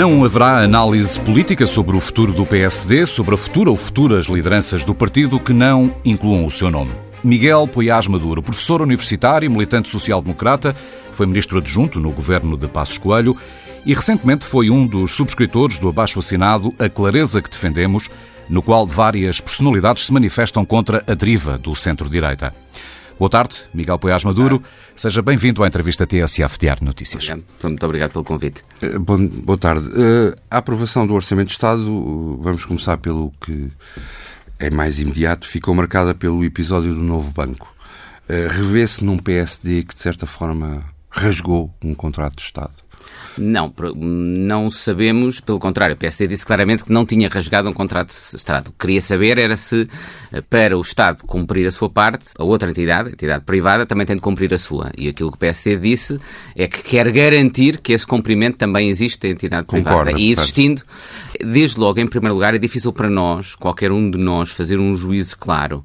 Não haverá análise política sobre o futuro do PSD, sobre a futura ou futuras lideranças do partido que não incluam o seu nome. Miguel Poiás Maduro, professor universitário, militante social-democrata, foi ministro adjunto no governo de Passos Coelho e recentemente foi um dos subscritores do abaixo-assinado A Clareza que Defendemos, no qual várias personalidades se manifestam contra a deriva do centro-direita. Boa tarde, Miguel Poiás Maduro. Seja bem-vindo à entrevista TSF Diário Notícias. Muito obrigado pelo convite. Eh, bom, boa tarde. Uh, a aprovação do Orçamento de Estado, vamos começar pelo que é mais imediato, ficou marcada pelo episódio do novo banco. Uh, Revê-se num PSD que, de certa forma, rasgou um contrato de Estado. Não, não sabemos, pelo contrário, o PSD disse claramente que não tinha rasgado um contrato de Estado. O que queria saber era se, eh, para o Estado cumprir a sua parte, a outra entidade, a entidade privada, também tem de cumprir a sua. E aquilo que o PSD disse é que quer garantir que esse cumprimento também existe da entidade Concorda, privada. E existindo, desde logo, em primeiro lugar, é difícil para nós, qualquer um de nós, fazer um juízo claro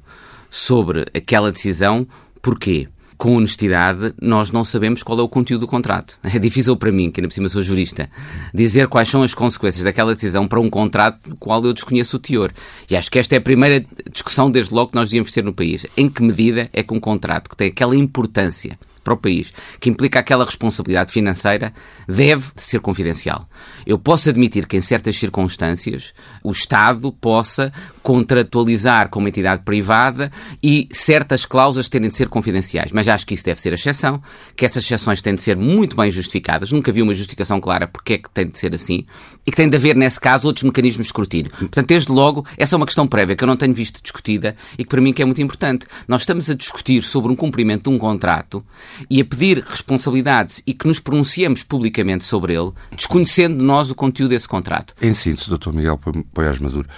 sobre aquela decisão. Porquê? Com honestidade, nós não sabemos qual é o conteúdo do contrato. É difícil para mim, que ainda por cima sou jurista, dizer quais são as consequências daquela decisão para um contrato do qual eu desconheço o teor. E acho que esta é a primeira discussão, desde logo, que nós devíamos ter no país. Em que medida é que um contrato que tem aquela importância para o país, que implica aquela responsabilidade financeira, deve ser confidencial. Eu posso admitir que, em certas circunstâncias, o Estado possa contratualizar com uma entidade privada e certas cláusulas terem de ser confidenciais, mas acho que isso deve ser exceção, que essas exceções têm de ser muito bem justificadas, nunca vi uma justificação clara porque é que tem de ser assim, e que tem de haver, nesse caso, outros mecanismos de escrutínio. Portanto, desde logo, essa é uma questão prévia que eu não tenho visto discutida e que para mim que é muito importante. Nós estamos a discutir sobre um cumprimento de um contrato e a pedir responsabilidades e que nos pronunciemos publicamente sobre ele, desconhecendo nós o conteúdo desse contrato. Em síntese, Dr. Miguel Poiás Maduro,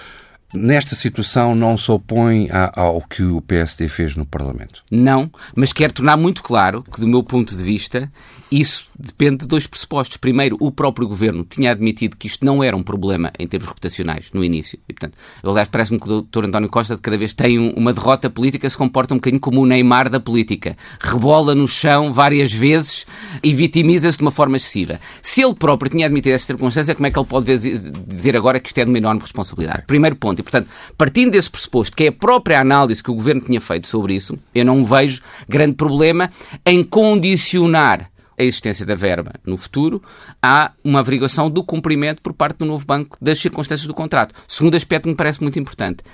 nesta situação não se opõe ao que o PSD fez no Parlamento? Não, mas quero tornar muito claro que, do meu ponto de vista, isso depende de dois pressupostos. Primeiro, o próprio governo tinha admitido que isto não era um problema em termos reputacionais no início. E, portanto, aliás, parece-me que o Dr. António Costa, de cada vez tem uma derrota política, se comporta um bocadinho como o Neymar da política. Rebola no chão várias vezes e vitimiza-se de uma forma excessiva. Se ele próprio tinha admitido esta circunstância, como é que ele pode dizer agora que isto é de uma enorme responsabilidade? Primeiro ponto. E, portanto, partindo desse pressuposto, que é a própria análise que o governo tinha feito sobre isso, eu não vejo grande problema em condicionar a existência da verba no futuro, há uma averiguação do cumprimento por parte do novo banco das circunstâncias do contrato. Segundo aspecto que me parece muito importante,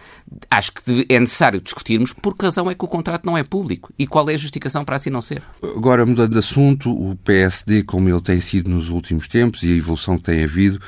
acho que é necessário discutirmos por que razão é que o contrato não é público e qual é a justificação para assim não ser. Agora, mudando de assunto, o PSD, como ele tem sido nos últimos tempos e a evolução que tem havido,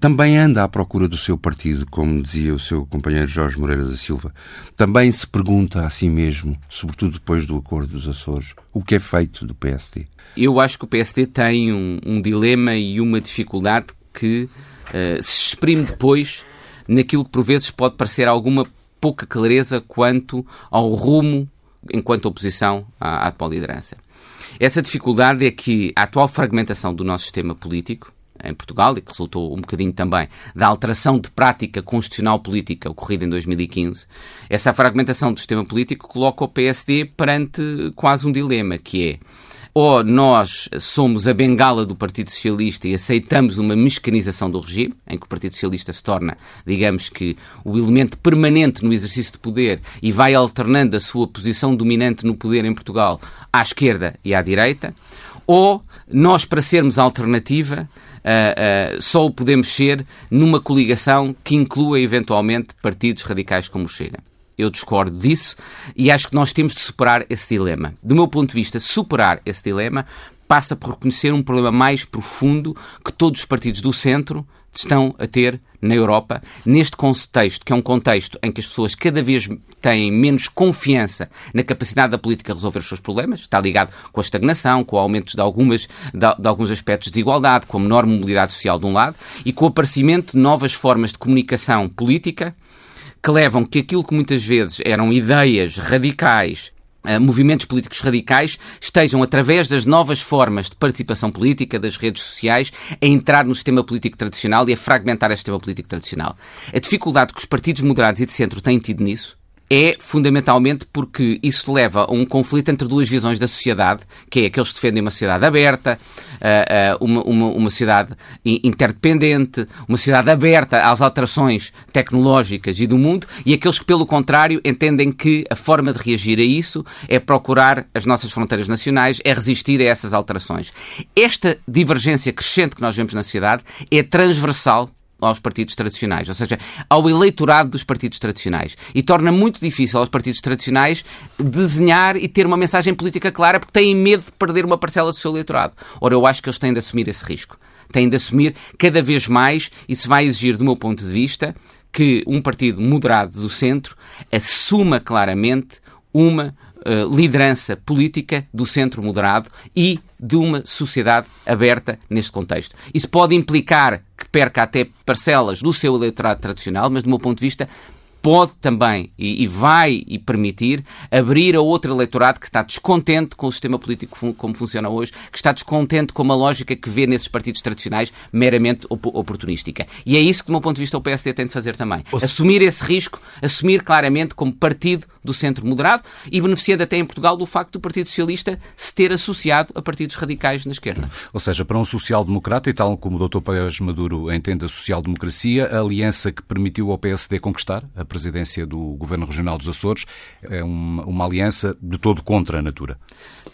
também anda à procura do seu partido, como dizia o seu companheiro Jorge Moreira da Silva. Também se pergunta a si mesmo, sobretudo depois do acordo dos Açores, o que é feito do PSD. Eu acho que o PSD tem um, um dilema e uma dificuldade que uh, se exprime depois naquilo que por vezes pode parecer alguma pouca clareza quanto ao rumo enquanto oposição à, à atual liderança. Essa dificuldade é que a atual fragmentação do nosso sistema político, em Portugal, e que resultou um bocadinho também da alteração de prática constitucional política ocorrida em 2015, essa fragmentação do sistema político coloca o PSD perante quase um dilema, que é ou nós somos a bengala do Partido Socialista e aceitamos uma mexicanização do regime, em que o Partido Socialista se torna, digamos que, o elemento permanente no exercício de poder e vai alternando a sua posição dominante no poder em Portugal à esquerda e à direita, ou nós, para sermos alternativa, uh, uh, só o podemos ser numa coligação que inclua eventualmente partidos radicais como o Chega. Eu discordo disso e acho que nós temos de superar esse dilema. Do meu ponto de vista, superar esse dilema passa por reconhecer um problema mais profundo que todos os partidos do centro estão a ter na Europa, neste contexto, que é um contexto em que as pessoas cada vez têm menos confiança na capacidade da política de resolver os seus problemas, está ligado com a estagnação, com o aumento de, algumas, de, de alguns aspectos de desigualdade, com a menor mobilidade social de um lado, e com o aparecimento de novas formas de comunicação política que levam que aquilo que muitas vezes eram ideias radicais Uh, movimentos políticos radicais estejam, através das novas formas de participação política, das redes sociais, a entrar no sistema político tradicional e a fragmentar o sistema político tradicional. A dificuldade que os partidos moderados e de centro têm tido nisso é fundamentalmente porque isso leva a um conflito entre duas visões da sociedade, que é aqueles que defendem uma sociedade aberta, eh, eh, uma, uma, uma sociedade interdependente, uma sociedade aberta às alterações tecnológicas e do mundo, e aqueles que, pelo contrário, entendem que a forma de reagir a isso é procurar as nossas fronteiras nacionais, é resistir a essas alterações. Esta divergência crescente que nós vemos na sociedade é transversal aos partidos tradicionais, ou seja, ao eleitorado dos partidos tradicionais. E torna muito difícil aos partidos tradicionais desenhar e ter uma mensagem política clara porque têm medo de perder uma parcela do seu eleitorado. Ora, eu acho que eles têm de assumir esse risco. Têm de assumir cada vez mais, e se vai exigir, do meu ponto de vista, que um partido moderado do centro assuma claramente uma uh, liderança política do centro moderado e de uma sociedade aberta neste contexto. Isso pode implicar perca até parcelas do seu eleitorado tradicional, mas, do meu ponto de vista, pode também e, e, vai e permitir abrir a outro eleitorado que está descontente com o sistema político fun como funciona hoje, que está descontente com uma lógica que vê nesses partidos tradicionais meramente op oportunística. E é isso que, do meu ponto de vista, o PSD tem de fazer também. Assumir esse risco, assumir claramente como partido do centro moderado e beneficiando até em Portugal do facto do Partido Socialista se ter associado a partidos radicais na esquerda. Ou seja, para um social-democrata, e tal como o Dr. Paias Maduro entende a social-democracia, a aliança que permitiu ao PSD conquistar a presidência do Governo Regional dos Açores é uma, uma aliança de todo contra a natura.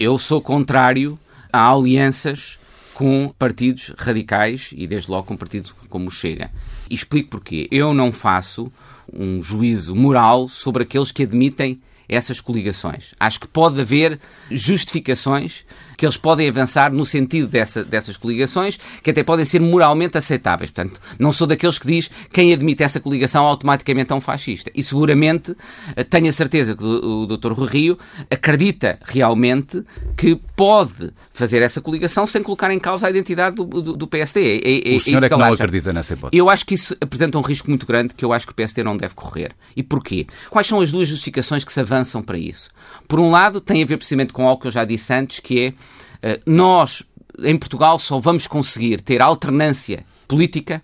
Eu sou contrário a alianças com partidos radicais e, desde logo, com partidos como o Chega. E explico porquê. Eu não faço um juízo moral sobre aqueles que admitem essas coligações. Acho que pode haver justificações que eles podem avançar no sentido dessa, dessas coligações, que até podem ser moralmente aceitáveis. Portanto, não sou daqueles que diz quem admite essa coligação automaticamente é um fascista. E seguramente eh, tenho a certeza que o, Dr. Rui Rio acredita realmente que pode fazer essa coligação sem colocar em causa a identidade do, do, do PSD. É, é, o senhor é, é que, que não acha. acredita nessa hipótese? Eu acho que isso apresenta um risco muito grande que eu acho que o PSD não deve correr. E porquê? Quais são as duas justificações que se avançam para isso? Por um lado, tem a ver precisamente com algo que eu já disse antes, que é eh, nós, em Portugal, só vamos conseguir ter alternância política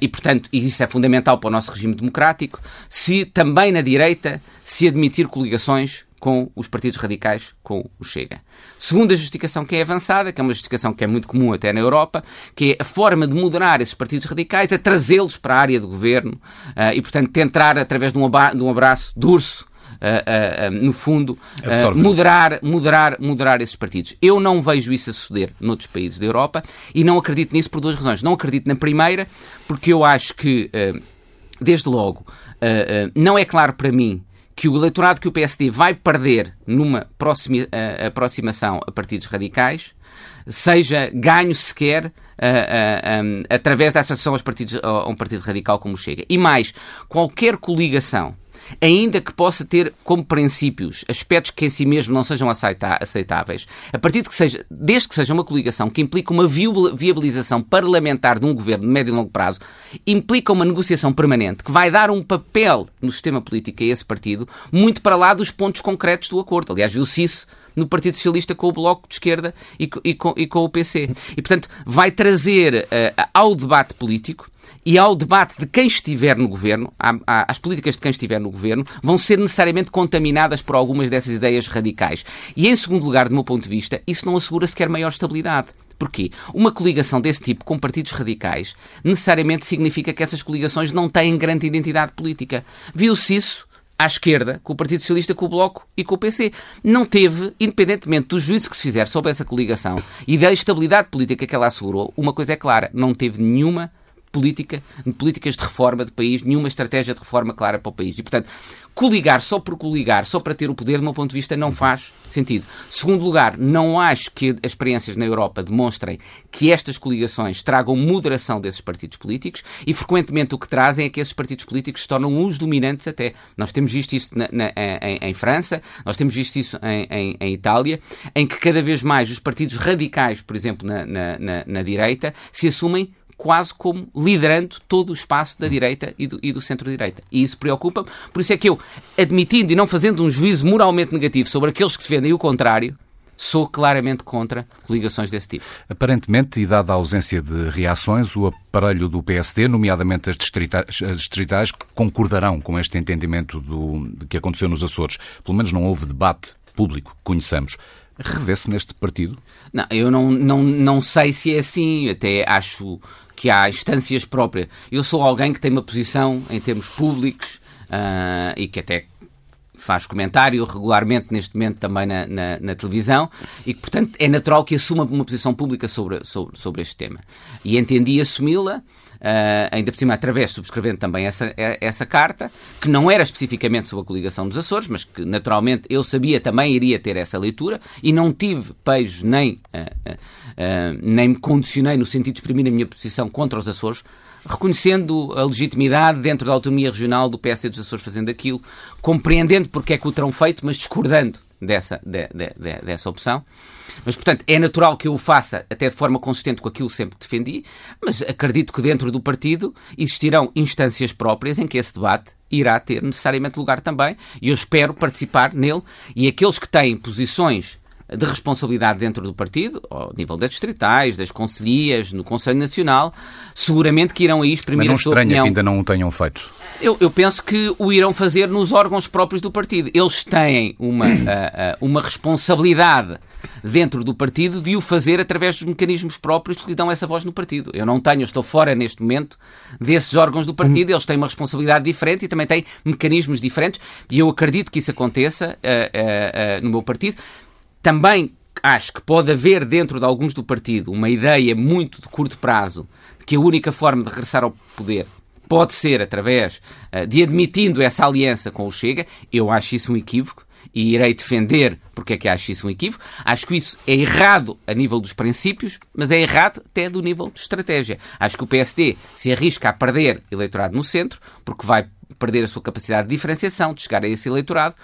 e, portanto, isso é fundamental para o nosso regime democrático, se também na direita se admitir coligações com os partidos radicais, com o Chega. Segunda justificação que é avançada, que é uma justificação que é muito comum até na Europa, que é a forma de moderar esses partidos radicais é trazê-los para a área do governo uh, e, portanto, tentar, através de um, de um abraço de urso, uh, uh, no fundo, moderar, moderar, moderar esses partidos. Eu não vejo isso a suceder noutros países da Europa e não acredito nisso por duas razões. Não acredito na primeira, porque eu acho que, desde logo, não é claro para mim que o eleitorado que o PSD vai perder numa próxima, aproximação a partidos radicais seja ganho sequer uh, uh, um, através da associação aos partidos, a um partido radical como Chega. E mais, qualquer coligação ainda que possa ter como princípios aspectos que em si mesmo não sejam aceitáveis, a partir de que seja, desde que seja uma coligação que implica uma viabilização parlamentar de um governo de médio e longo prazo, implica uma negociação permanente que vai dar um papel no sistema político a esse partido muito para lá dos pontos concretos do acordo. Aliás, viu-se isso no Partido Socialista com o Bloco de Esquerda e, e, com, e com, o PC. E, portanto, vai trazer uh, ao debate político e ao debate de quem estiver no governo, as políticas de quem estiver no governo, vão ser necessariamente contaminadas por algumas dessas ideias radicais. E, em segundo lugar, do meu ponto de vista, isso não assegura sequer maior estabilidade. Porquê? Uma coligação desse tipo com partidos radicais necessariamente significa que essas coligações não têm grande identidade política. Viu-se isso à esquerda, com o Partido Socialista, com o Bloco e com o PC. Não teve, independentemente do juízo que se fizer sobre essa coligação e da estabilidade política que ela assegurou, uma coisa é clara, não teve nenhuma política, políticas de reforma do país, nenhuma estratégia de reforma clara para o país. E, portanto, coligar só por coligar, só para ter o poder, do meu ponto de vista, não faz sentido. Segundo lugar, não acho que as experiências na Europa demonstrem que estas coligações tragam moderação desses partidos políticos e, frequentemente, o que trazem é que esses partidos políticos se tornam os dominantes até. Nós temos visto isso na, na, em, em, França, nós temos visto isso em, em, em, Itália, em que cada vez mais os partidos radicais, por exemplo, na, na direita, se assumem quase como liderando todo o espaço da direita e do, e do centro-direita. E isso preocupa-me. Por isso é que eu, admitindo e não fazendo um juízo moralmente negativo sobre aqueles que defendem o contrário, sou claramente contra coligações desse tipo. Aparentemente, e dada a ausência de reações, o aparelho do PSD, nomeadamente as distritais, as distritais concordarão com este entendimento do, que aconteceu nos Açores. Pelo menos não houve debate público que conheçamos. Revê-se neste partido? Não, eu não, não, não sei se é assim. Até acho que há instâncias próprias. Eu sou alguém que tem uma posição em termos públicos uh, e que até faz comentário regularmente neste momento também na, na, na, televisão e que, portanto, é natural que assuma uma posição pública sobre, sobre, sobre este tema. E entendi assumi-la, uh, ainda por cima através, subscrevendo também essa, essa carta, que não era especificamente sobre a coligação dos Açores, mas que naturalmente eu sabia também iria ter essa leitura e não tive peixe nem, uh, uh, nem me condicionei no sentido de exprimir a minha posição contra os Açores, reconhecendo a legitimidade dentro da autonomia regional do PSD dos Açores fazendo aquilo, compreendendo porque é que o terão feito, mas discordando dessa, de, de, de, dessa opção. Mas, portanto, é natural que eu o faça até de forma consistente com aquilo que sempre defendi, mas acredito que dentro do partido existirão instâncias próprias em que esse debate irá ter necessariamente lugar também e eu espero participar nele e aqueles que têm posições de responsabilidade dentro do partido, ao nível das distritais, das conselhias, no Conselho Nacional, seguramente que irão aí exprimir Mas não a sua opinião. que ainda não o tenham feito. Eu, eu, penso que o irão fazer nos órgãos próprios do partido. Eles têm uma, uh, uh, uma responsabilidade dentro do partido de o fazer através dos mecanismos próprios que lhe dão essa voz no partido. Eu não tenho, eu estou fora neste momento desses órgãos do partido, eles têm uma responsabilidade diferente e também têm mecanismos diferentes e eu acredito que isso aconteça uh, no meu partido. Também acho que pode haver dentro de alguns do partido uma ideia muito de curto prazo de que a única forma de regressar ao poder pode ser através uh, de admitindo essa aliança com o Chega. Eu acho isso um equívoco e irei defender porque é que acho isso um equívoco. Acho que isso é errado a nível dos princípios, mas é errado até do nível de estratégia. Acho que o PSD se arrisca a perder eleitorado no centro, porque vai perder a sua capacidade de diferenciação, de chegar a esse eleitorado,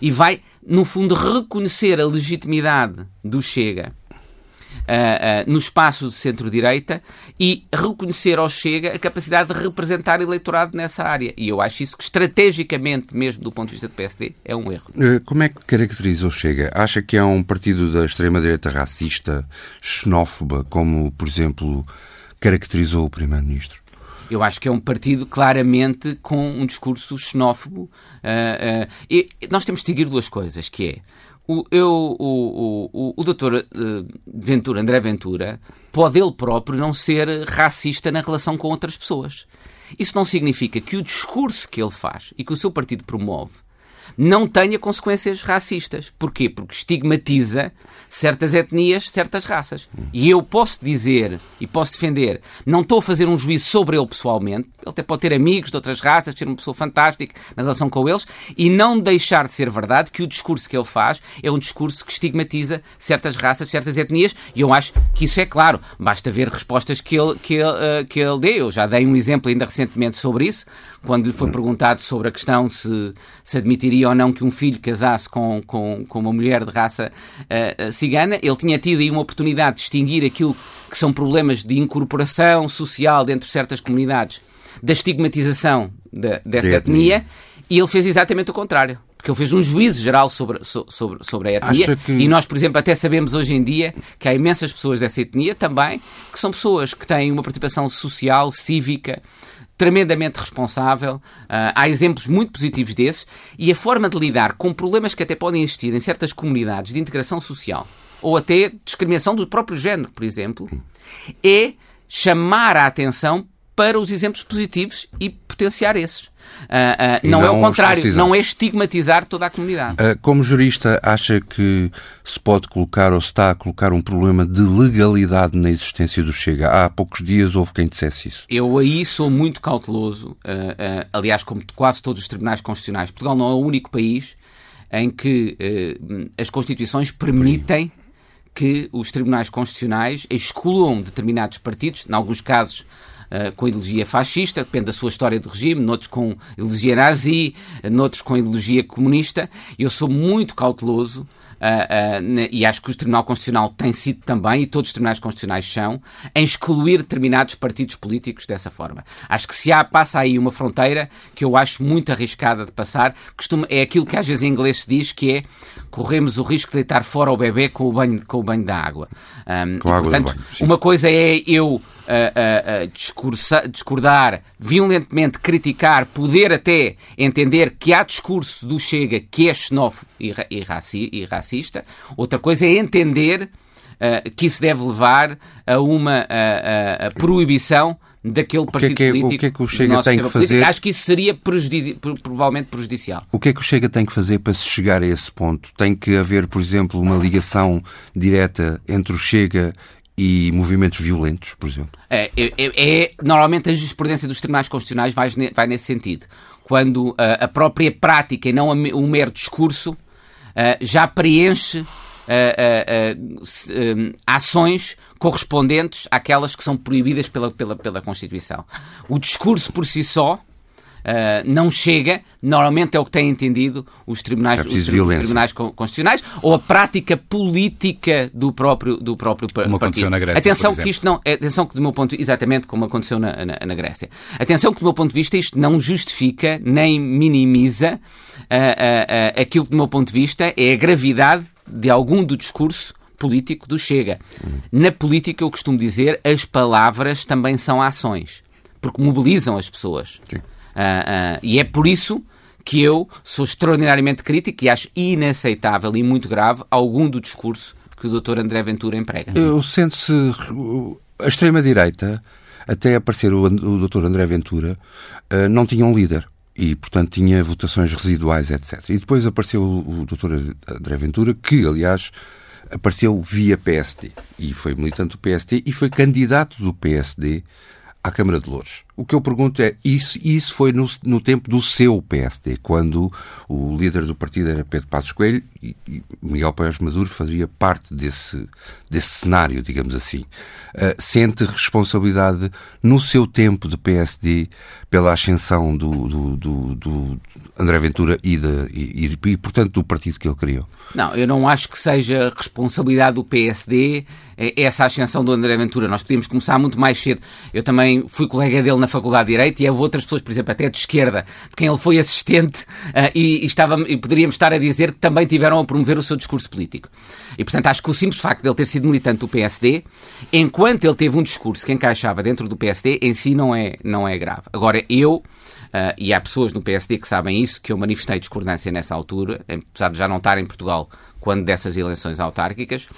e vai no fundo, reconhecer a legitimidade do Chega Uh, no espaço de centro-direita e reconhecer ao Chega a capacidade de representar eleitorado nessa área. E eu acho isso que, estrategicamente, mesmo do ponto de vista do PSD, é um erro. Eh, como é que caracteriza o Chega? Acha que é um partido da extrema-direita racista, xenófoba, como, por exemplo, caracterizou o Primeiro-Ministro? Eu acho que é um partido claramente com um discurso xenófobo. Uh, uh, e nós temos de seguir duas coisas, que é o, eu, o, o, o doutor uh, Ventura, André Ventura, pode ele próprio não ser racista na relação com outras pessoas. Isso não significa que o discurso que ele faz e que o seu partido promove não tenha consequências racistas. Porquê? Porque estigmatiza certas etnias, certas raças. E eu posso dizer e posso defender, não estou a fazer um juízo sobre ele pessoalmente, ele até pode ter amigos de outras raças, ser uma pessoa fantástica na relação com eles, e não deixar de ser verdade que o discurso que ele faz é um discurso que estigmatiza certas raças, certas etnias, e eu acho que isso é claro. Basta ver respostas que ele, que ele, uh, que ele deu. Eu já dei um exemplo ainda recentemente sobre isso, quando lhe foi perguntado sobre a questão se, se admitiria ou não que um filho casasse com, com, com uma mulher de raça uh, cigana, ele tinha tido aí uma oportunidade de distinguir aquilo que são problemas de incorporação social dentro de certas comunidades da estigmatização de, dessa de etnia. etnia, e ele fez exatamente o contrário porque ele fez um juízo geral sobre, sobre, sobre a etnia. Que... E nós, por exemplo, até sabemos hoje em dia que há imensas pessoas dessa etnia também, que são pessoas que têm uma participação social, cívica, tremendamente responsável. Uh, há exemplos muito positivos desses. E a forma de lidar com problemas que até podem existir em certas comunidades de integração social ou até discriminação do próprio género, por exemplo, é chamar a atenção para os exemplos positivos e potenciar esses. Uh, uh, não, não, é o contrário, não é estigmatizar toda a comunidade. Uh, como jurista, acha que se pode colocar ou se está a colocar um problema de legalidade na existência do Chega? Há poucos dias houve quem dissesse isso. Eu aí sou muito cauteloso, aliás, como quase todos os tribunais constitucionais. Portugal não é o único país em que as constituições permitem que os tribunais constitucionais excluam determinados partidos, em alguns casos com ideologia fascista, depende da sua história de regime, noutros com ideologia nazi, noutros com ideologia comunista. Eu sou muito cauteloso uh, e acho que o Tribunal Constitucional tem sido também, e todos os tribunais constitucionais são, em excluir determinados partidos políticos dessa forma. Acho que se há, passa aí uma fronteira que eu acho muito arriscada de passar, costuma, é aquilo que às vezes em inglês se diz que é corremos o risco de deitar fora o bebê com o banho, com o banho da água. Um, com a água portanto, banho. Uma coisa é eu uh, uh, discordar violentamente, criticar, poder até entender que há discurso do Chega que é xenófobo e, e, raci e racista. Outra coisa é entender uh, que isso deve levar a uma proibição daquele partido o que é que, político. O que é que o Chega tem que fazer? Político. Acho que isso seria provavelmente prejudicial. O que é que o Chega tem que fazer para se chegar a esse ponto? Tem que haver, por exemplo, uma ligação direta entre o Chega e movimentos violentos, por exemplo? É, é, é, é normalmente a jurisprudência dos tribunais constitucionais vai, vai nesse sentido. Quando a, a própria prática e não o mero discurso já preenche ações correspondentes àquelas que são proibidas pela, pela, pela Constituição. O discurso por si só uh, não chega, normalmente é o que têm entendido os tribunais, é os, tribunais constitucionais, ou a prática política do próprio, do próprio como partido. aconteceu na Grécia, Atenção que isto não, atenção que do meu ponto exatamente como aconteceu na, na, na, Grécia. Atenção que do meu ponto de vista isto não justifica nem minimiza uh, aquilo que do meu ponto de vista é a gravidade de algum do discurso político do Chega. Na política, eu costumo dizer, as palavras também são ações, porque mobilizam as pessoas. Sim. Uh, uh, e é por isso que eu sou extraordinariamente crítico e acho inaceitável e muito grave algum do discurso que o Dr. André Ventura emprega. Eu sente-se a extrema-direita, até aparecer o, o Dr. André Ventura, uh, não tinha um líder e, portanto, tinha votações residuais, etc. E depois apareceu o, o Dr. André Ventura, que, aliás, apareceu via PSD e foi militante do PSD e foi candidato do PSD à Câmara de Louros. O que eu pergunto é, isso, isso foi no, no, tempo do seu PSD, quando o líder do partido era Pedro Passos Coelho e, e Miguel Pérez Maduro fazia parte desse, desse cenário, digamos assim. Uh, sente responsabilidade no seu tempo de PSD pela ascensão do, do, do, do André Ventura e, de, e, e, portanto, do partido que ele criou? Não, eu não acho que seja responsabilidade do PSD é essa ascensão do André Ventura. Nós podíamos começar muito mais cedo. Eu também fui colega dele na Faculdade de Direito e houve outras pessoas, por exemplo, até de esquerda, de quem ele foi assistente uh, e, e, estava, e poderíamos estar a dizer que também tiveram a promover o seu discurso político. E, portanto, acho que o simples facto de ele ter sido militante do PSD, enquanto ele teve um discurso que encaixava dentro do PSD, em si não é, não é grave. Agora, eu Uh, e há pessoas no PSD que sabem isso, que eu manifestei discordância nessa altura, apesar de já não estar em Portugal quando dessas eleições autárquicas.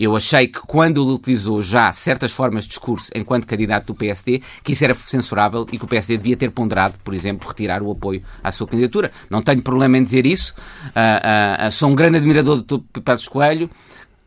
Eu achei que quando ele utilizou já certas formas de discurso enquanto candidato do PSD, que isso era censurável e que o PSD devia ter ponderado, por exemplo, retirar o apoio à sua candidatura. Não tenho problema em dizer isso. Uh, uh, sou um grande admirador do Passos Coelho.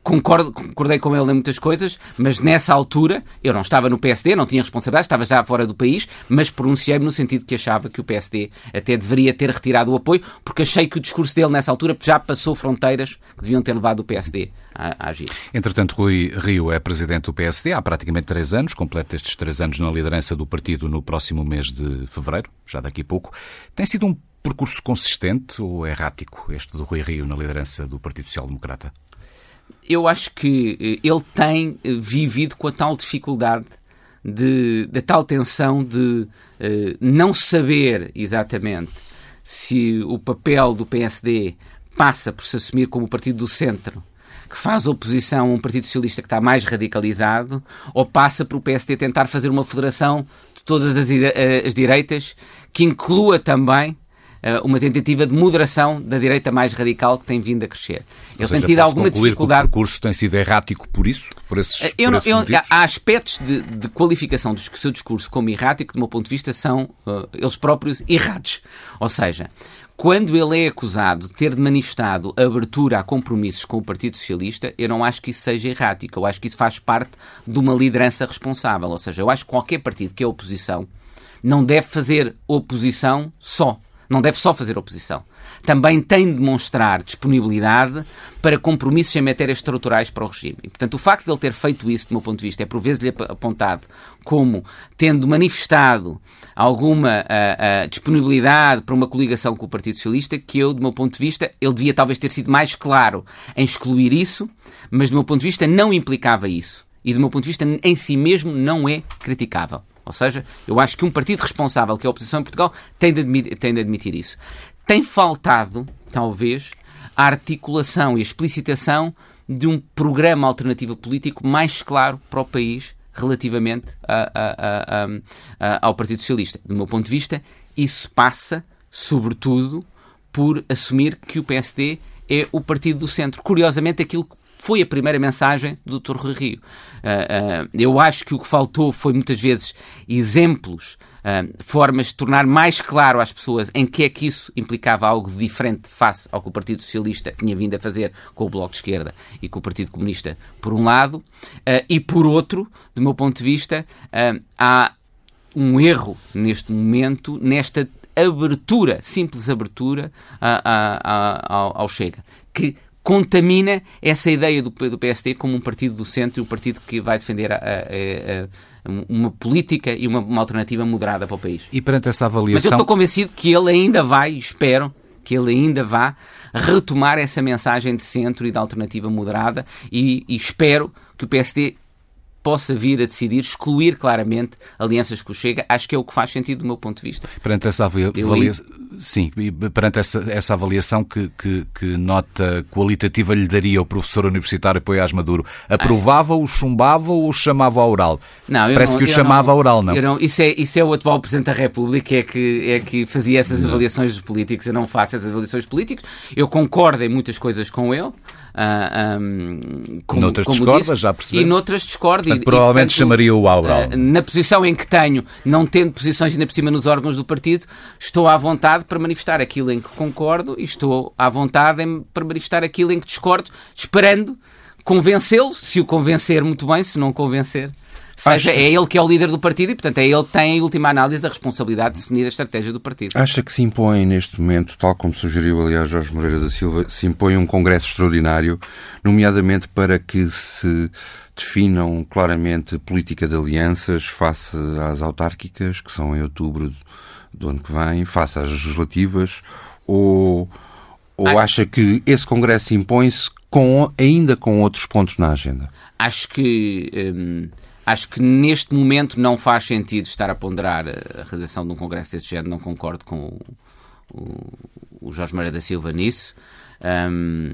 Concordo, concordei com ele em muitas coisas, mas nessa altura eu não estava no PSD, não tinha responsabilidade, estava já fora do país, mas pronunciei-me no sentido que achava que o PSD até deveria ter retirado o apoio, porque achei que o discurso dele nessa altura já passou fronteiras que deviam ter levado o PSD a, agir. Entretanto, Rui Rio é presidente do PSD há praticamente três anos, completa estes três anos na liderança do partido no próximo mês de fevereiro, já daqui a pouco. Tem sido um percurso consistente ou errático este do Rui Rio na liderança do Partido Social Democrata? Eu acho que eh, ele tem eh, vivido com a tal dificuldade de, da tal tensão de uh, não saber exatamente se o papel do PSD passa por se assumir como o partido do centro, que faz oposição a um Partido Socialista que está mais radicalizado, ou passa por o PSD tentar fazer uma federação de todas as, as direitas que inclua também uma tentativa de moderação da direita mais radical que tem vindo a crescer. Ele seja, tem tido alguma dificuldade. o percurso tem sido errático por isso? Por esses, uh, eu por não, eu, há aspectos de, de, qualificação do seu discurso como errático, do meu ponto de vista, são uh, eles próprios errados. Ou seja, quando ele é acusado de ter manifestado abertura a compromissos com o Partido Socialista, eu não acho que isso seja errático. Eu acho que isso faz parte de uma liderança responsável. Ou seja, eu acho que qualquer partido que é oposição não deve fazer oposição só não deve só fazer oposição. Também tem de demonstrar disponibilidade para compromissos em matérias estruturais para o regime. E, portanto, o facto de ele ter feito isso, do meu ponto de vista, é por vezes lhe apontado como tendo manifestado alguma uh, uh, disponibilidade para uma coligação com o Partido Socialista, que eu, do meu ponto de vista, ele devia talvez ter sido mais claro em excluir isso, mas do meu ponto de vista não implicava isso. E do meu ponto de vista, em si mesmo, não é criticável. Ou seja, eu acho que um partido responsável, que é a oposição em Portugal, tem de admitir, tem de admitir isso. Tem faltado, talvez, a articulação e a explicitação de um programa alternativo político mais claro para o país relativamente a, a, a, ao Partido Socialista. Do meu ponto de vista, isso passa, sobretudo, por assumir que o PSD é o partido do centro. Curiosamente, aquilo que foi a primeira mensagem do Dr. Rui Rio. Uh, uh, eu acho que o que faltou foi muitas vezes exemplos, uh, formas de tornar mais claro às pessoas em que é que isso implicava algo diferente face ao que o Partido Socialista tinha vindo a fazer com o Bloco de Esquerda e com o Partido Comunista, por um lado, e por outro, do meu ponto de vista, há um erro neste momento, nesta abertura, simples abertura ao Chega, que contamina essa ideia do, do PSD como um partido do centro e um partido que vai defender a, a, a, uma política e uma, uma, alternativa moderada para o país. E perante essa avaliação... Mas eu estou convencido que ele ainda vai, espero, que ele ainda vá retomar essa mensagem de centro e de alternativa moderada e, e espero que o PSD possa vir a decidir excluir claramente alianças com o Chega, acho que é o que faz sentido do meu ponto de vista. Perante essa avaliação, sim, perante essa, essa avaliação que, que, que, nota qualitativa lhe daria o professor universitário Poiás Maduro, aprovava ou chumbava ou chamava ao oral? Não, Parece não, que o chamava ao oral, não? não isso, é, isso é o atual Presidente da República é que, é que fazia essas avaliações dos políticos, eu não faço essas avaliações políticas, eu concordo em muitas coisas com ele, Uh, ah, um, como, noutras discordas, já percebi. E noutras discordo. Portanto, provavelmente e, portanto, chamaria o Aural. Uh, na posição em que tenho, não tendo posições ainda por cima nos órgãos do partido, estou à vontade para manifestar aquilo em que concordo e estou à vontade em, para manifestar aquilo em que discordo, esperando convencê-lo, se o convencer muito bem, se não convencer seja, é ele que é o líder do partido e, portanto, é ele que tem a última análise da responsabilidade de definir a estratégia do partido. Acha que se impõe neste momento, tal como sugeriu, aliás, Jorge Moreira da Silva, se impõe um congresso extraordinário, nomeadamente para que se definam claramente política de alianças face às autárquicas, que são em outubro do ano que vem, face às legislativas, ou, ou acha que esse congresso impõe-se com, ainda com outros pontos na agenda? Acho que... Hum Acho que neste momento não faz sentido estar a ponderar a realização de um congresso deste género, não concordo com o, o, o Jorge Maria da Silva nisso, um,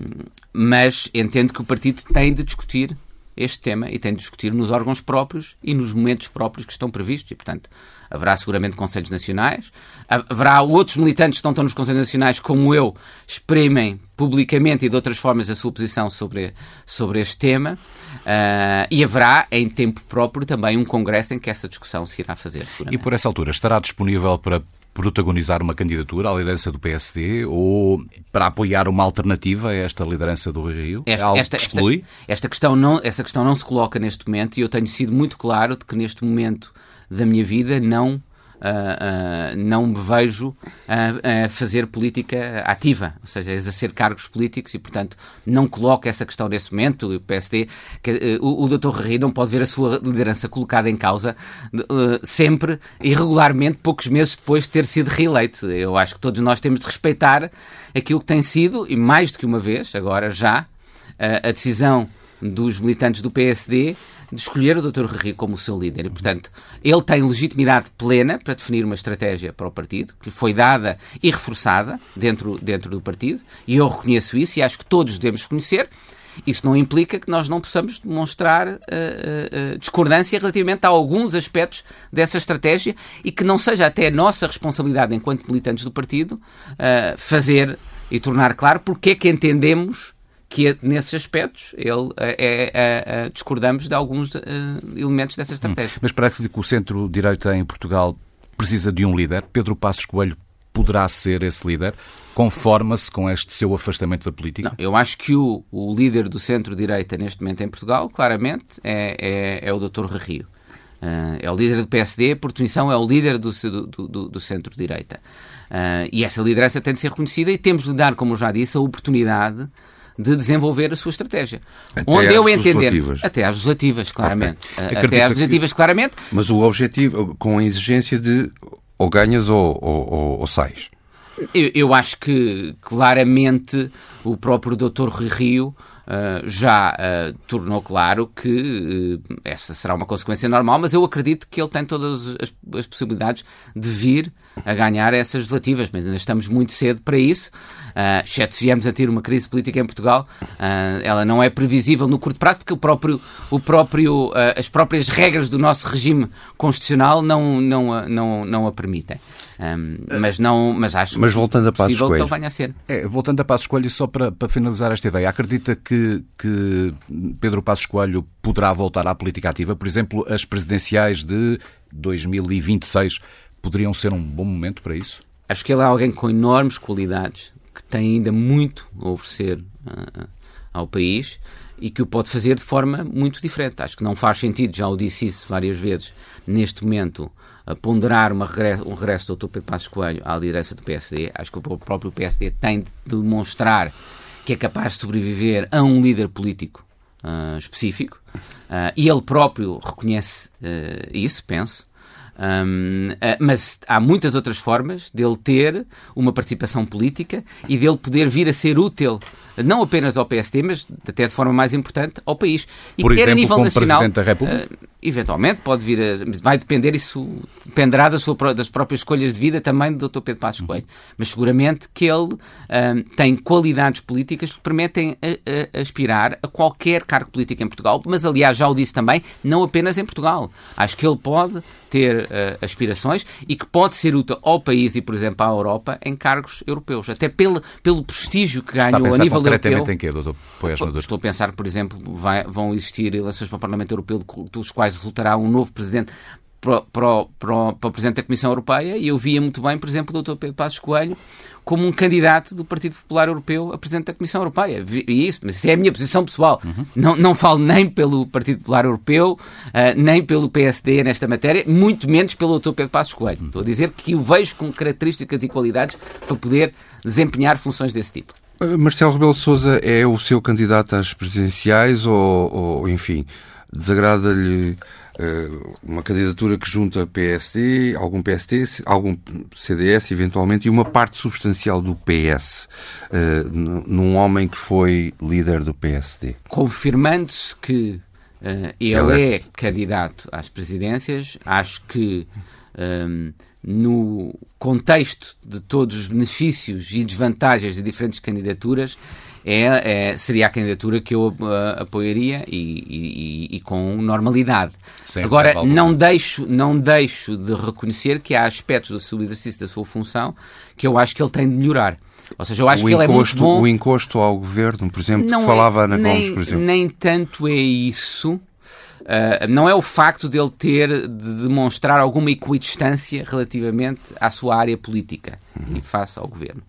mas entendo que o partido tem de discutir este tema e tem de discutir nos órgãos próprios e nos momentos próprios que estão previstos. E, portanto, haverá seguramente Conselhos Nacionais, haverá outros militantes que estão nos Conselhos Nacionais, como eu, exprimem publicamente e de outras formas a sua posição sobre, sobre este tema. Uh, e haverá, em tempo próprio, também um congresso em que essa discussão se irá fazer. E por essa altura estará disponível para protagonizar uma candidatura à liderança do PSD ou para apoiar uma alternativa a esta liderança do Rio? Esta, é esta, esta, esta, questão não, essa questão não se coloca neste momento e eu tenho sido muito claro de que neste momento da minha vida não Uh, uh, não me vejo a uh, fazer política ativa, ou seja, exercer cargos políticos e, portanto, não coloco essa questão nesse momento. O PSD, que, o, o Dr. Rui não pode ver a sua liderança colocada em causa sempre, irregularmente, poucos meses depois de ter sido reeleito. Eu acho que todos nós temos de respeitar aquilo que tem sido, e mais do que uma vez, agora já, a decisão dos militantes do PSD de escolher o Dr. Rui como seu líder. E, portanto, ele tem legitimidade plena para definir uma estratégia para o partido, que lhe foi dada e reforçada dentro, dentro do partido, e eu reconheço isso e acho que todos devemos conhecer. Isso não implica que nós não possamos demonstrar uh, uh, discordância relativamente a alguns aspectos dessa estratégia e que não seja até nossa responsabilidade, enquanto militantes do partido, uh, fazer e tornar claro porque é que entendemos que nesses aspectos ele, é, é, é, discordamos de alguns elementos dessa estratégia. Hum. Mas parece que o centro-direita em Portugal precisa de um líder. Pedro Passos Coelho poderá ser esse líder? Conforma-se com este seu afastamento da política? Não, eu acho que o, o líder do centro-direita neste momento em Portugal, claramente, é, é, é o Dr. Rio. Uh, é o líder do PSD, por definição, é o líder do, do, do, do centro-direita. Uh, e essa liderança tem de ser reconhecida e temos de dar, como já disse, a oportunidade de desenvolver a sua estratégia. Até Onde eu entender. Até às legislativas, claramente. Okay. Até às legislativas, que... claramente. Mas o objetivo, com a exigência de ou ganhas ou, ou, ou, ou sais. Eu, eu, acho que claramente o próprio Dr. Rui Rio já uh, tornou claro que uh, essa será uma consequência normal, mas eu acredito que ele tem todas as, as possibilidades de vir a ganhar essas legislativas, mas ainda estamos muito cedo para isso. Uh, exceto se viemos a ter uma crise política em Portugal, uh, ela não é previsível no curto prazo, porque o próprio, o próprio, uh, as próprias regras do nosso regime constitucional não, não, não, não a permitem. Um, mas, não, mas acho mas voltando a possível que ele venha a ser. É, voltando a Passos Coelho, só para, para finalizar esta ideia, acredita que, que Pedro Passos Coelho poderá voltar à política ativa? Por exemplo, as presidenciais de 2026 poderiam ser um bom momento para isso? Acho que ele é alguém com enormes qualidades, que tem ainda muito a oferecer uh, ao país e que o pode fazer de forma muito diferente. Acho que não faz sentido, já o disse isso várias vezes, neste momento, uh, ponderar regresso, um regresso do Dr. Pedro Passos Coelho à liderança do PSD. Acho que o próprio PSD tem de demonstrar que é capaz de sobreviver a um líder político uh, específico e ele próprio reconhece isso, penso. Um, uh, mas há muitas outras formas dele ter uma participação política e dele poder vir a ser útil não apenas ao PSD, mas até de forma mais importante ao país. E Por exemplo, a nível como nacional, Presidente da República? Uh, eventualmente pode vir a. Vai depender, isso dependerá da sua, das próprias escolhas de vida também do Dr. Pedro Passos uhum. Coelho. Mas seguramente que ele uh, tem qualidades políticas que permitem a, a, aspirar a qualquer cargo político em Portugal, mas aliás, já o disse também, não apenas em Portugal. Acho que ele pode ter uh, aspirações e que pode ser útil ao país e, por exemplo, à Europa em cargos europeus, até pelo, pelo prestígio que ganhou a, a nível concretamente em quê, doutor Estou a pensar por exemplo, vai, vão existir eleições para o Parlamento Europeu dos quais resultará um novo presidente para, para, para, para o Presidente da Comissão Europeia e eu via muito bem, por exemplo, o Dr. Pedro Passos Coelho como um candidato do Partido Popular Europeu a Presidente da Comissão Europeia. E isso, mas isso é a minha posição pessoal. Uhum. Não, não falo nem pelo Partido Popular Europeu, uh, nem pelo PSD nesta matéria, muito menos pelo Dr. Pedro Passos Coelho. Estou a dizer que o vejo com características e qualidades para poder desempenhar funções desse tipo. Eh, Marcelo Rebelo de Sousa é o seu candidato às presidenciais ou, ou enfim, desagrada-lhe uma candidatura que junta PSD, algum PSD, algum CDS eventualmente e uma parte substancial do PS, uh, num homem que foi líder do PSD? Confirmando-se que uh, ele é... é candidato às presidências, acho que um, no contexto de todos os benefícios e desvantagens de diferentes candidaturas, é, é, seria a candidatura que eu uh, apoiaria e, e, e, com normalidade. Sem Agora, não deixo, não deixo de reconhecer que há aspectos do seu exercício da sua função que eu acho que ele tem de melhorar. Ou seja, eu acho o que encosto, ele é muito bom... O encosto ao governo, por exemplo, não que falava é, Ana nem, Gomes, por exemplo. Nem tanto é isso Uh, não é o facto de ele ter de demonstrar alguma equidistância relativamente à sua área política uhum. e face ao governo.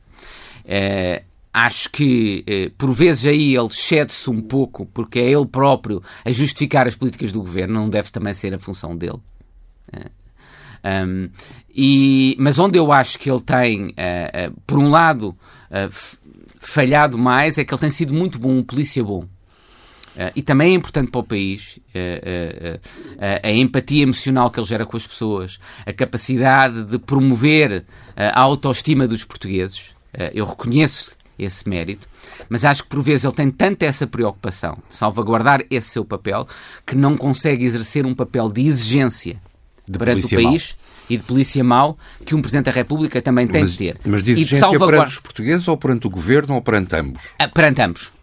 Uh, acho que, uh, por vezes, aí ele cede-se um pouco, porque é ele próprio a justificar as políticas do governo, não deve também ser a função dele. Um, e, mas onde eu acho que ele tem, por um lado, falhado mais, é que ele tem sido muito bom, um polícia bom. Uh, e também é importante para o país uh, uh, a empatia emocional que ele gera com as pessoas, a capacidade de promover a autoestima dos portugueses. eu reconheço esse mérito, mas acho que por vezes ele tem tanta essa preocupação de salvaguardar esse seu papel que não consegue exercer um papel de exigência de perante o país mau. e de polícia mau que um Presidente da República também tem mas, de ter. Mas de exigência de salvaguard... perante os portugueses ou perante o Governo ou perante ambos? Ah, perante ambos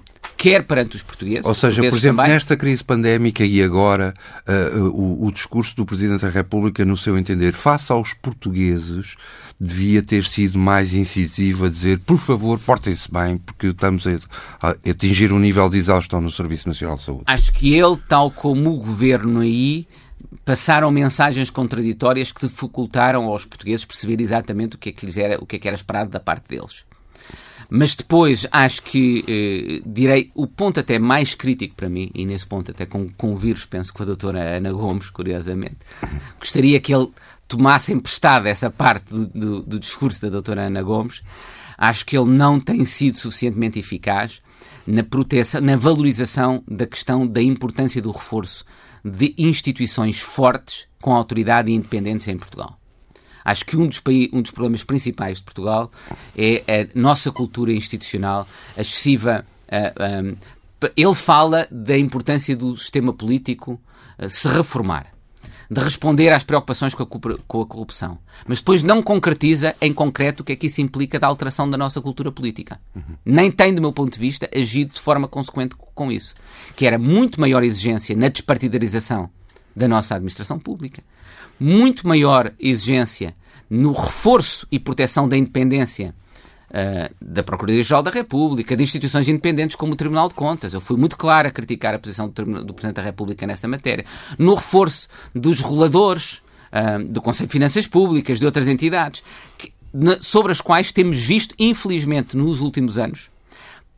quer perante os portugueses. Ou seja, por exemplo, também. nesta crise pandémica e agora, uh, o, o, discurso do Presidente da República, no seu entender, face aos portugueses, devia ter sido mais incisivo a dizer, por favor, portem-se bem, porque estamos a, atingir um nível de exaustão no Serviço Nacional de Saúde. Acho que ele, tal como o Governo aí, passaram mensagens contraditórias que dificultaram aos portugueses perceber exatamente o que é que, lhes era, o que, é que era esperado da parte deles. Mas depois acho que, eh, direi, o ponto até mais crítico para mim, e nesse ponto até com, com o vírus, penso com a doutora Ana Gomes, curiosamente, gostaria que ele tomasse emprestada essa parte do, do, do discurso da doutora Ana Gomes. Acho que ele não tem sido suficientemente eficaz na proteção, na valorização da questão da importância do reforço de instituições fortes com autoridade e independência em Portugal. Acho que um dos, um dos problemas principais de Portugal é a nossa cultura institucional excessiva. Uh, um, ele fala da importância do sistema político uh, se reformar de responder às preocupações com a, corrupção. Mas depois não concretiza em concreto o que é que isso implica da alteração da nossa cultura política. Uhum. Nem tem, do meu ponto de vista, agido de forma consequente com isso. Que era muito maior exigência na despartidarização da nossa administração pública, muito maior exigência no reforço e proteção da independência uh, da Procuradoria-Geral da República, de instituições independentes como o Tribunal de Contas. Eu fui muito claro a criticar a posição do, do Presidente da República nessa matéria. No reforço dos reguladores, uh, do Conselho de Finanças Públicas, de outras entidades, que, na, sobre as quais temos visto, infelizmente, nos últimos anos,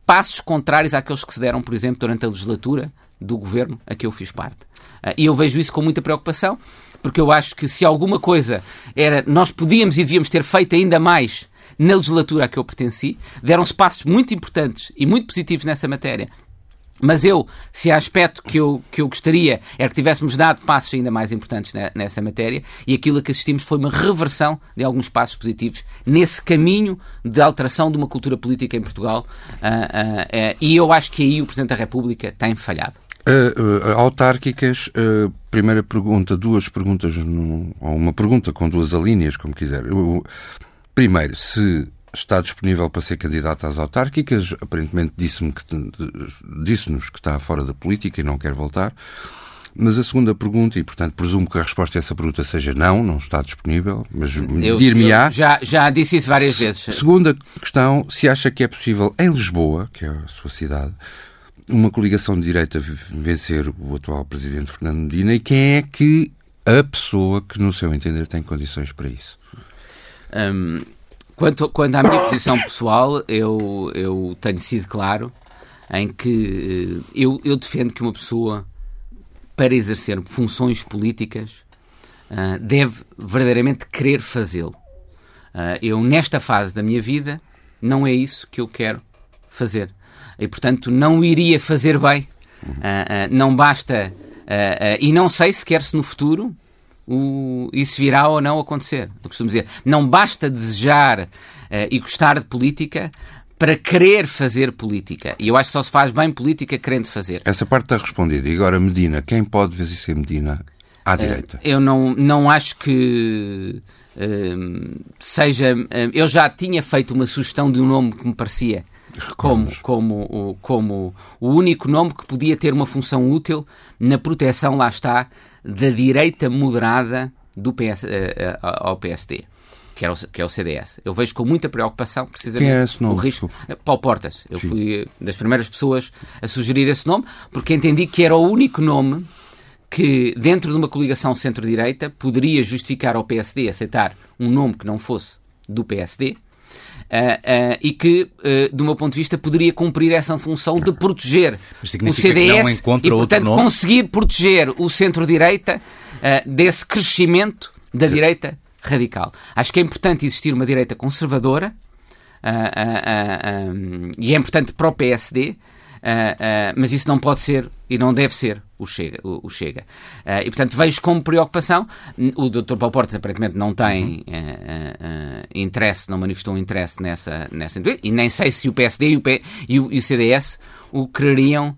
passos contrários àqueles que se deram, por exemplo, durante a legislatura do governo a que eu fiz parte. Uh, e eu vejo isso com muita preocupação, porque eu acho que se alguma coisa era, nós podíamos e devíamos ter feito ainda mais na legislatura a que eu pertenci, deram-se passos muito importantes e muito positivos nessa matéria. Mas eu, se há aspecto que eu, que eu gostaria, era que tivéssemos dado passos ainda mais importantes nessa matéria, e aquilo a que assistimos foi uma reversão de alguns passos positivos nesse caminho de alteração de uma cultura política em Portugal, uh, uh, uh, e eu acho que aí o Presidente da República tem falhado. Uh, uh, autárquicas, primeira pergunta, duas perguntas, ou uma pergunta com duas alíneas, como quiser. Eu, primeiro, se está disponível para ser candidato às autárquicas, aparentemente disse-me que disse-nos que está fora da política e não quer voltar. Mas a segunda pergunta, e portanto presumo que a resposta a essa pergunta seja não, não está disponível, mas dir-me-á. Já, já disse isso várias vezes. Segunda questão, se acha que é possível em Lisboa, que é a sua cidade, uma coligação de direita vencer o atual presidente Fernando Medina e quem é que a pessoa que, no seu entender, tem condições para isso? Um, quanto, quanto à minha posição pessoal, eu, eu tenho sido claro em que eh, eu, eu defendo que uma pessoa, para exercer funções políticas, uh, deve verdadeiramente querer fazê-lo. Uh, eu, nesta fase da minha vida, não é isso que eu quero fazer e, portanto, não iria fazer bem. Uh, não basta. E não sei sequer se no futuro o, isso virá ou não acontecer. Eu costumo dizer, não basta desejar e gostar de política para querer fazer política. E eu acho que só se faz bem política querendo fazer. Essa parte está respondida. E agora, Medina, quem pode ver se é Medina à direita? Eu não, não acho que seja. eu já tinha feito uma sugestão de um nome que me parecia como, como, como o único nome que podia ter uma função útil na proteção, lá está, da direita moderada do PS, uh, uh, ao PSD. Que, era o, que é o CDS. Eu vejo com muita preocupação, precisamente, Quem é esse nome? o risco. Paulo Portas. Eu Sim. fui das primeiras pessoas a sugerir esse nome, porque entendi que era o único nome que, dentro de uma coligação centro-direita, poderia justificar ao PSD aceitar um nome que não fosse do PSD Uh, e que, uh, do meu ponto de vista, poderia cumprir essa função de proteger o CDS e, portanto, conseguir proteger o centro-direita desse crescimento da direita radical. Acho que é importante existir uma direita conservadora e é importante para o PSD Uh, uh, mas isso não pode ser e não deve ser o Chega. O, o Chega. Uh, e, portanto, vejo como preocupação. O Dr. Paulo Portas, aparentemente, não tem uhum. Interesse, não manifestou um interesse nessa, nessa. E nem sei se o PSD e o, P, e o, e o CDS o quereriam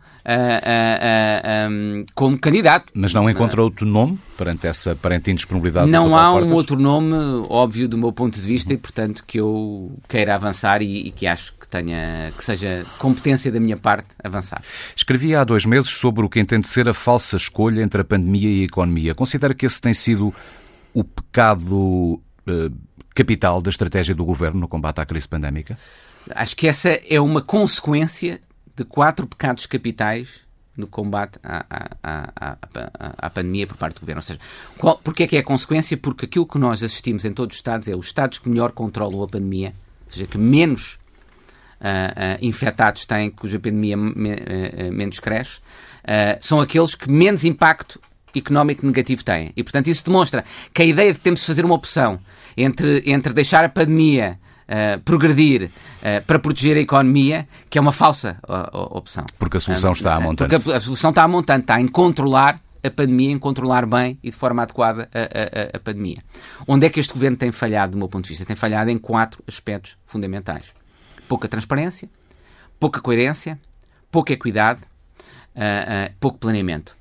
um, como candidato. Mas não encontra outro nome perante essa aparente indisponibilidade? Não há um outro nome óbvio do meu ponto de vista uhum. e, portanto, que eu queira avançar e, e que acho que tenha que seja competência da minha parte avançar. Escrevi há dois meses sobre o que entende ser a falsa escolha entre a pandemia e a economia. Considera que esse tem sido o pecado eh, capital da estratégia do governo no combate à crise pandémica? Acho que essa é uma consequência de quatro pecados capitais no combate à, à, à, à, pandemia por parte do governo. Ou seja, qual, porque é que é a consequência? Porque aquilo que nós assistimos em todos os Estados é os Estados que melhor controlam a pandemia, ou seja, que menos uh, infectados têm, cuja pandemia menos cresce, são aqueles que menos impacto económico negativo têm. E, portanto, isso demonstra que a ideia de termos de fazer uma opção entre, entre deixar a pandemia uh, progredir uh, para proteger a economia, que é uma falsa uh, opção. Porque a solução está a montante. Porque a, a, solução está a montante, está em controlar a pandemia, em controlar bem e de forma adequada a, a, a pandemia. Onde é que este governo tem falhado, do meu ponto de vista? Tem falhado em quatro aspectos fundamentais: pouca transparência, pouca coerência, pouca equidade, pouco planeamento.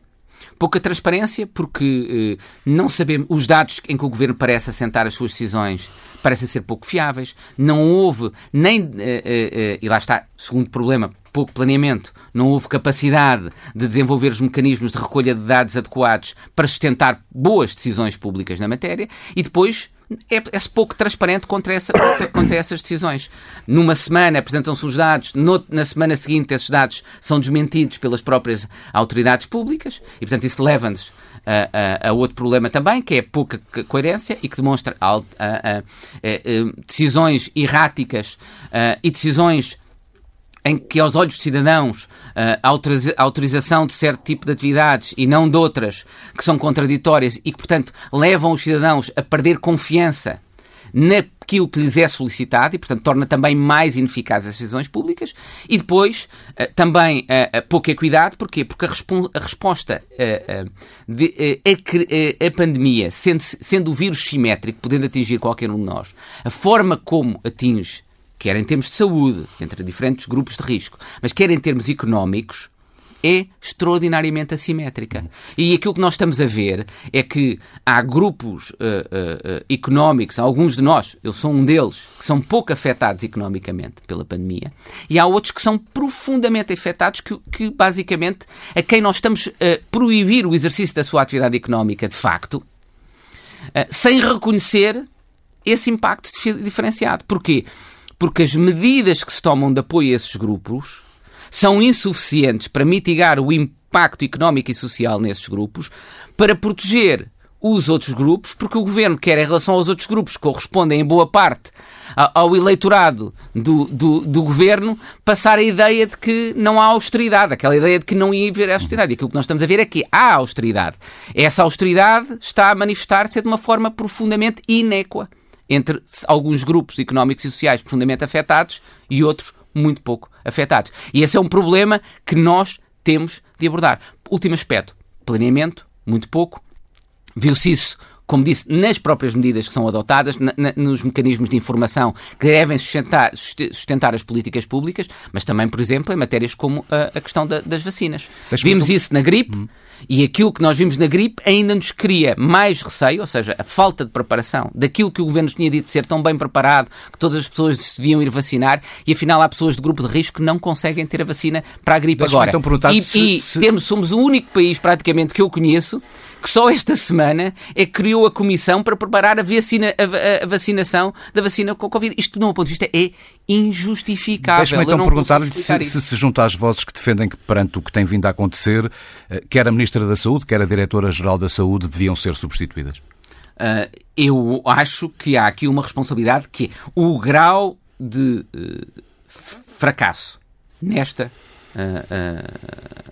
Pouca transparência, porque eh, não sabemos. Os dados em que o governo parece assentar as suas decisões parecem ser pouco fiáveis. Não houve nem. Eh, eh, e lá está, segundo problema, pouco planeamento, não houve capacidade de desenvolver os mecanismos de recolha de dados adequados para sustentar boas decisões públicas na matéria e depois é, é pouco transparente contra, essa, contra essas decisões. Numa semana apresentam-se os dados, no, na semana seguinte esses dados são desmentidos pelas próprias autoridades públicas e, portanto, isso leva-nos a, a, a, outro problema também, que é pouca coerência e que demonstra a, decisões erráticas e decisões em que aos olhos de cidadãos a autorização de certo tipo de atividades e não de outras que são contraditórias e que, portanto, levam os cidadãos a perder confiança naquilo que lhes é solicitado e, portanto, torna também mais ineficazes as decisões públicas. E depois, uh, também uh, pouca equidade, porquê? Porque a, a resposta a, pandemia, sendo, sendo o vírus simétrico, podendo atingir qualquer um de nós, a forma como atinge quer em termos de saúde, entre diferentes grupos de risco, mas quer em termos económicos, é extraordinariamente assimétrica. E aquilo que nós estamos a ver é que há grupos uh, uh, económicos, alguns de nós, eu sou um deles, que são pouco afetados economicamente pela pandemia, e há outros que são profundamente afetados, que, que basicamente a quem nós estamos a proibir o exercício da sua atividade económica de facto, sem reconhecer esse impacto diferenciado. Porquê? Porque as medidas que se tomam de apoio a esses grupos são insuficientes para mitigar o impacto económico e social nesses grupos, para proteger os outros grupos, porque o governo quer, em relação aos outros grupos, que correspondem em boa parte ao eleitorado do, do, do, governo, passar a ideia de que não há austeridade, aquela ideia de que não ia haver austeridade. E aquilo que nós estamos a ver é que há austeridade. Essa austeridade está a manifestar-se de uma forma profundamente inéqua entre alguns grupos económicos e sociais profundamente afetados e outros muito pouco afetados. E esse é um problema que nós temos de abordar. Último aspecto: planeamento, muito pouco. Viu-se isso como disse, nas próprias medidas que são adotadas, na, na, nos mecanismos de informação que devem sustentar, sustentar, as políticas públicas, mas também, por exemplo, em matérias como a, a questão da, das vacinas. Vimos isso na gripe. Hum. E aquilo que nós vimos na gripe ainda nos cria mais receio, ou seja, a falta de preparação daquilo que o governo tinha dito ser tão bem preparado que todas as pessoas se deviam ir vacinar e afinal há pessoas de grupo de risco que não conseguem ter a vacina para a gripe agora. Então e, se, e se... Temos, somos o único país praticamente que eu conheço que só esta semana é que criou a comissão para preparar a, vacina, a, a vacinação da vacina com a Covid. Isto, do meu ponto de vista, é injustificável. Deixa-me então perguntar-lhe se, se, se junta às vozes que defendem que, perante o que tem vindo a acontecer, eh, quer a Ministra da Saúde, quer a Diretora-Geral da Saúde deviam ser substituídas. Uh, eu acho que há aqui uma responsabilidade que é o grau de uh, fracasso nesta uh,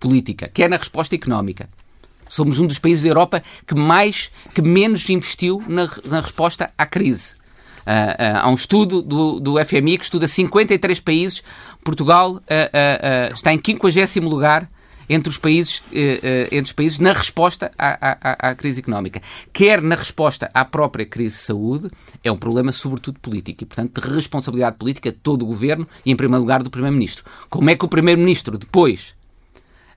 política, quer na resposta económica, Somos um dos países da Europa que mais, que menos investiu na, na resposta à crise. Uh, uh, há um estudo do, do FMI que estuda 53 países. Portugal uh, está em 50 lugar entre os países, entre os países na resposta à, à, à, crise económica. Quer na resposta à própria crise de saúde, é um problema sobretudo político e, portanto, de responsabilidade política de todo o governo e, em primeiro lugar, do Primeiro-Ministro. Como é que o Primeiro-Ministro, depois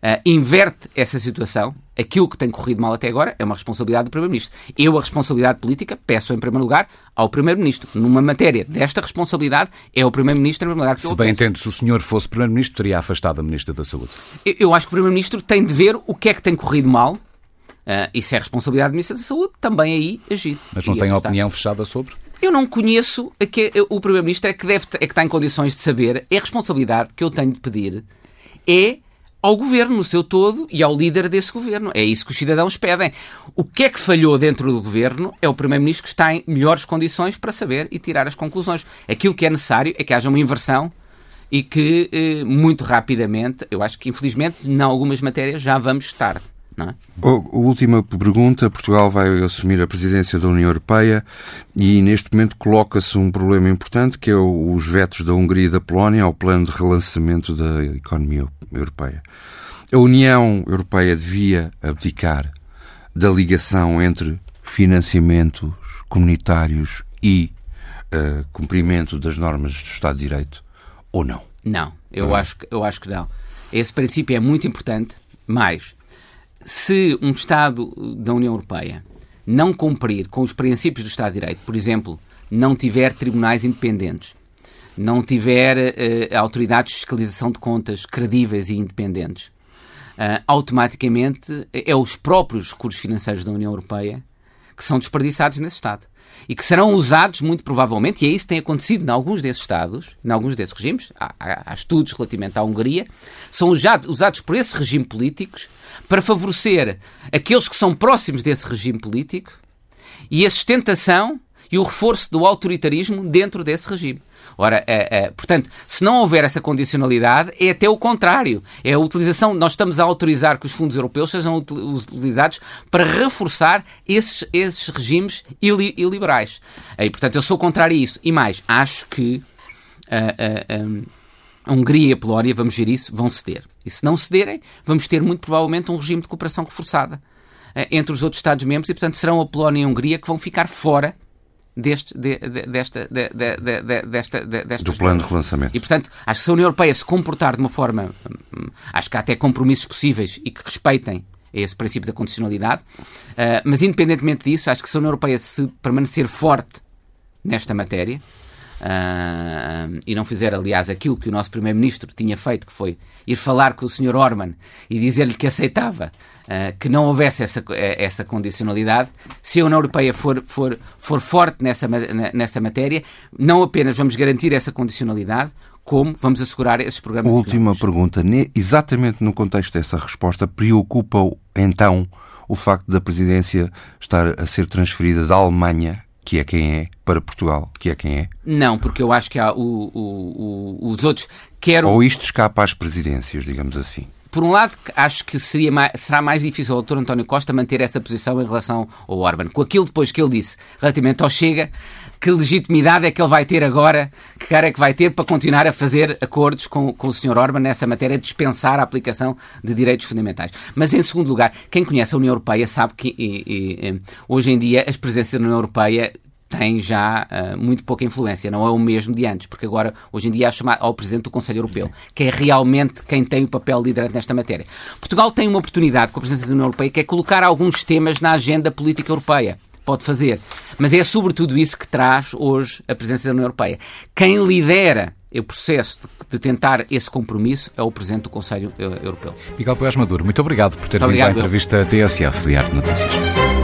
uh, inverte essa situação, aquilo que tem corrido mal até agora é uma responsabilidade do Primeiro-Ministro. Eu, a responsabilidade política, peço em primeiro lugar ao Primeiro-Ministro. Numa matéria desta responsabilidade, é o Primeiro-Ministro em primeiro lugar. Que se bem entendo, se o senhor fosse Primeiro-Ministro, teria afastado a Ministra da Saúde. Eu, eu acho que o Primeiro-Ministro tem de ver o que é que tem corrido mal. Uh, e se é responsabilidade do Ministro da Saúde, também aí agir. Mas não tem opinião fechada sobre? Eu não conheço a que o Primeiro-Ministro é que, deve, é que está em condições de saber. É a responsabilidade que eu tenho de pedir é ao governo no seu todo e ao líder desse governo. É isso que os cidadãos pedem. O que é que falhou dentro do governo é o primeiro-ministro que está em melhores condições para saber e tirar as conclusões. Aquilo que é necessário é que haja uma inversão e que, eh, muito rapidamente, eu acho que infelizmente, em algumas matérias já vamos tarde. Não é? última pergunta. Portugal vai assumir a presidência da União Europeia e neste momento coloca-se um problema importante que é os vetos da Hungria e da Polónia ao plano de relançamento da economia europeia. A União Europeia devia abdicar da ligação entre financiamentos comunitários e uh, cumprimento das normas do Estado de Direito ou não? Não, eu, Acho, eu acho que não. Esse princípio é muito importante, mas se um Estado da União Europeia não cumprir com os princípios do Estado de Direito, por exemplo, não tiver tribunais independentes, não tiver uh, autoridades de fiscalização de contas credíveis e independentes, uh, automaticamente é os próprios recursos financeiros da União Europeia que são desperdiçados nesse Estado e que serão usados muito provavelmente, e é isso que tem acontecido em alguns desses Estados, em alguns desses regimes, há, há, estudos relativamente à Hungria, são usados, usados por esse regime políticos para favorecer aqueles que são próximos desse regime político e a sustentação e o reforço do autoritarismo dentro desse regime. Ora, é, é, portanto, se não houver essa condicionalidade, é até o contrário. É a utilização, nós estamos a autorizar que os fundos europeus sejam utilizados para reforçar esses, esses regimes ili, iliberais. E, portanto, eu sou contrário a isso. E mais, acho que a Hungria e a Polónia, vamos ver isso, vão ceder. E se não cederem, vamos ter muito provavelmente um regime de cooperação reforçada entre os outros Estados-membros e, portanto, serão a Polónia e a Hungria que vão ficar fora deste, de, de, desta, de, desta, desta do plano de relançamento. E, portanto, acho que se a União Europeia se comportar de uma forma, hum, acho que há até compromissos possíveis e que respeitem esse princípio da condicionalidade, uh, mas independentemente disso, acho que se a União Europeia se permanecer forte nesta matéria, Uh, e não fizer, aliás, aquilo que o nosso Primeiro-Ministro tinha feito, que foi ir falar com o Sr. Orban e dizer-lhe que aceitava uh, que não houvesse essa, essa condicionalidade, se a União Europeia for, for, for forte nessa, nessa matéria, não apenas vamos garantir essa condicionalidade, como vamos assegurar esses programas Última pergunta. Exatamente no contexto dessa resposta, preocupa então o facto da presidência estar a ser transferida da Alemanha que é quem é, para Portugal, que é quem é? Não, porque eu acho que há o, o, o, os outros querem. Ou isto escapa às presidências, digamos assim. Por um lado, acho que seria mais, será mais difícil ao Dr. António Costa manter essa posição em relação ao Orban. Com aquilo depois que ele disse relativamente ao Chega, que legitimidade é que ele vai ter agora, que cara é que vai ter para continuar a fazer acordos com, com o Sr. Orban nessa matéria dispensar a aplicação de direitos fundamentais. Mas, em segundo lugar, quem conhece a União Europeia sabe que e, e, hoje em dia as presenças da União Europeia tem já uh, muito pouca influência, não é o mesmo de antes, porque agora, hoje em dia, é chamado ao Presidente do Conselho Europeu, que é realmente quem tem o papel liderante nesta matéria. Portugal tem uma oportunidade com a presença da União Europeia, que é colocar alguns temas na agenda política europeia. Pode fazer. Mas é sobretudo isso que traz hoje a presença da União Europeia. Quem lidera o processo de, tentar esse compromisso é o Presidente do Conselho Europeu. Miguel Poiás Maduro, muito obrigado por ter vindo à entrevista TSF de Arte Notícias.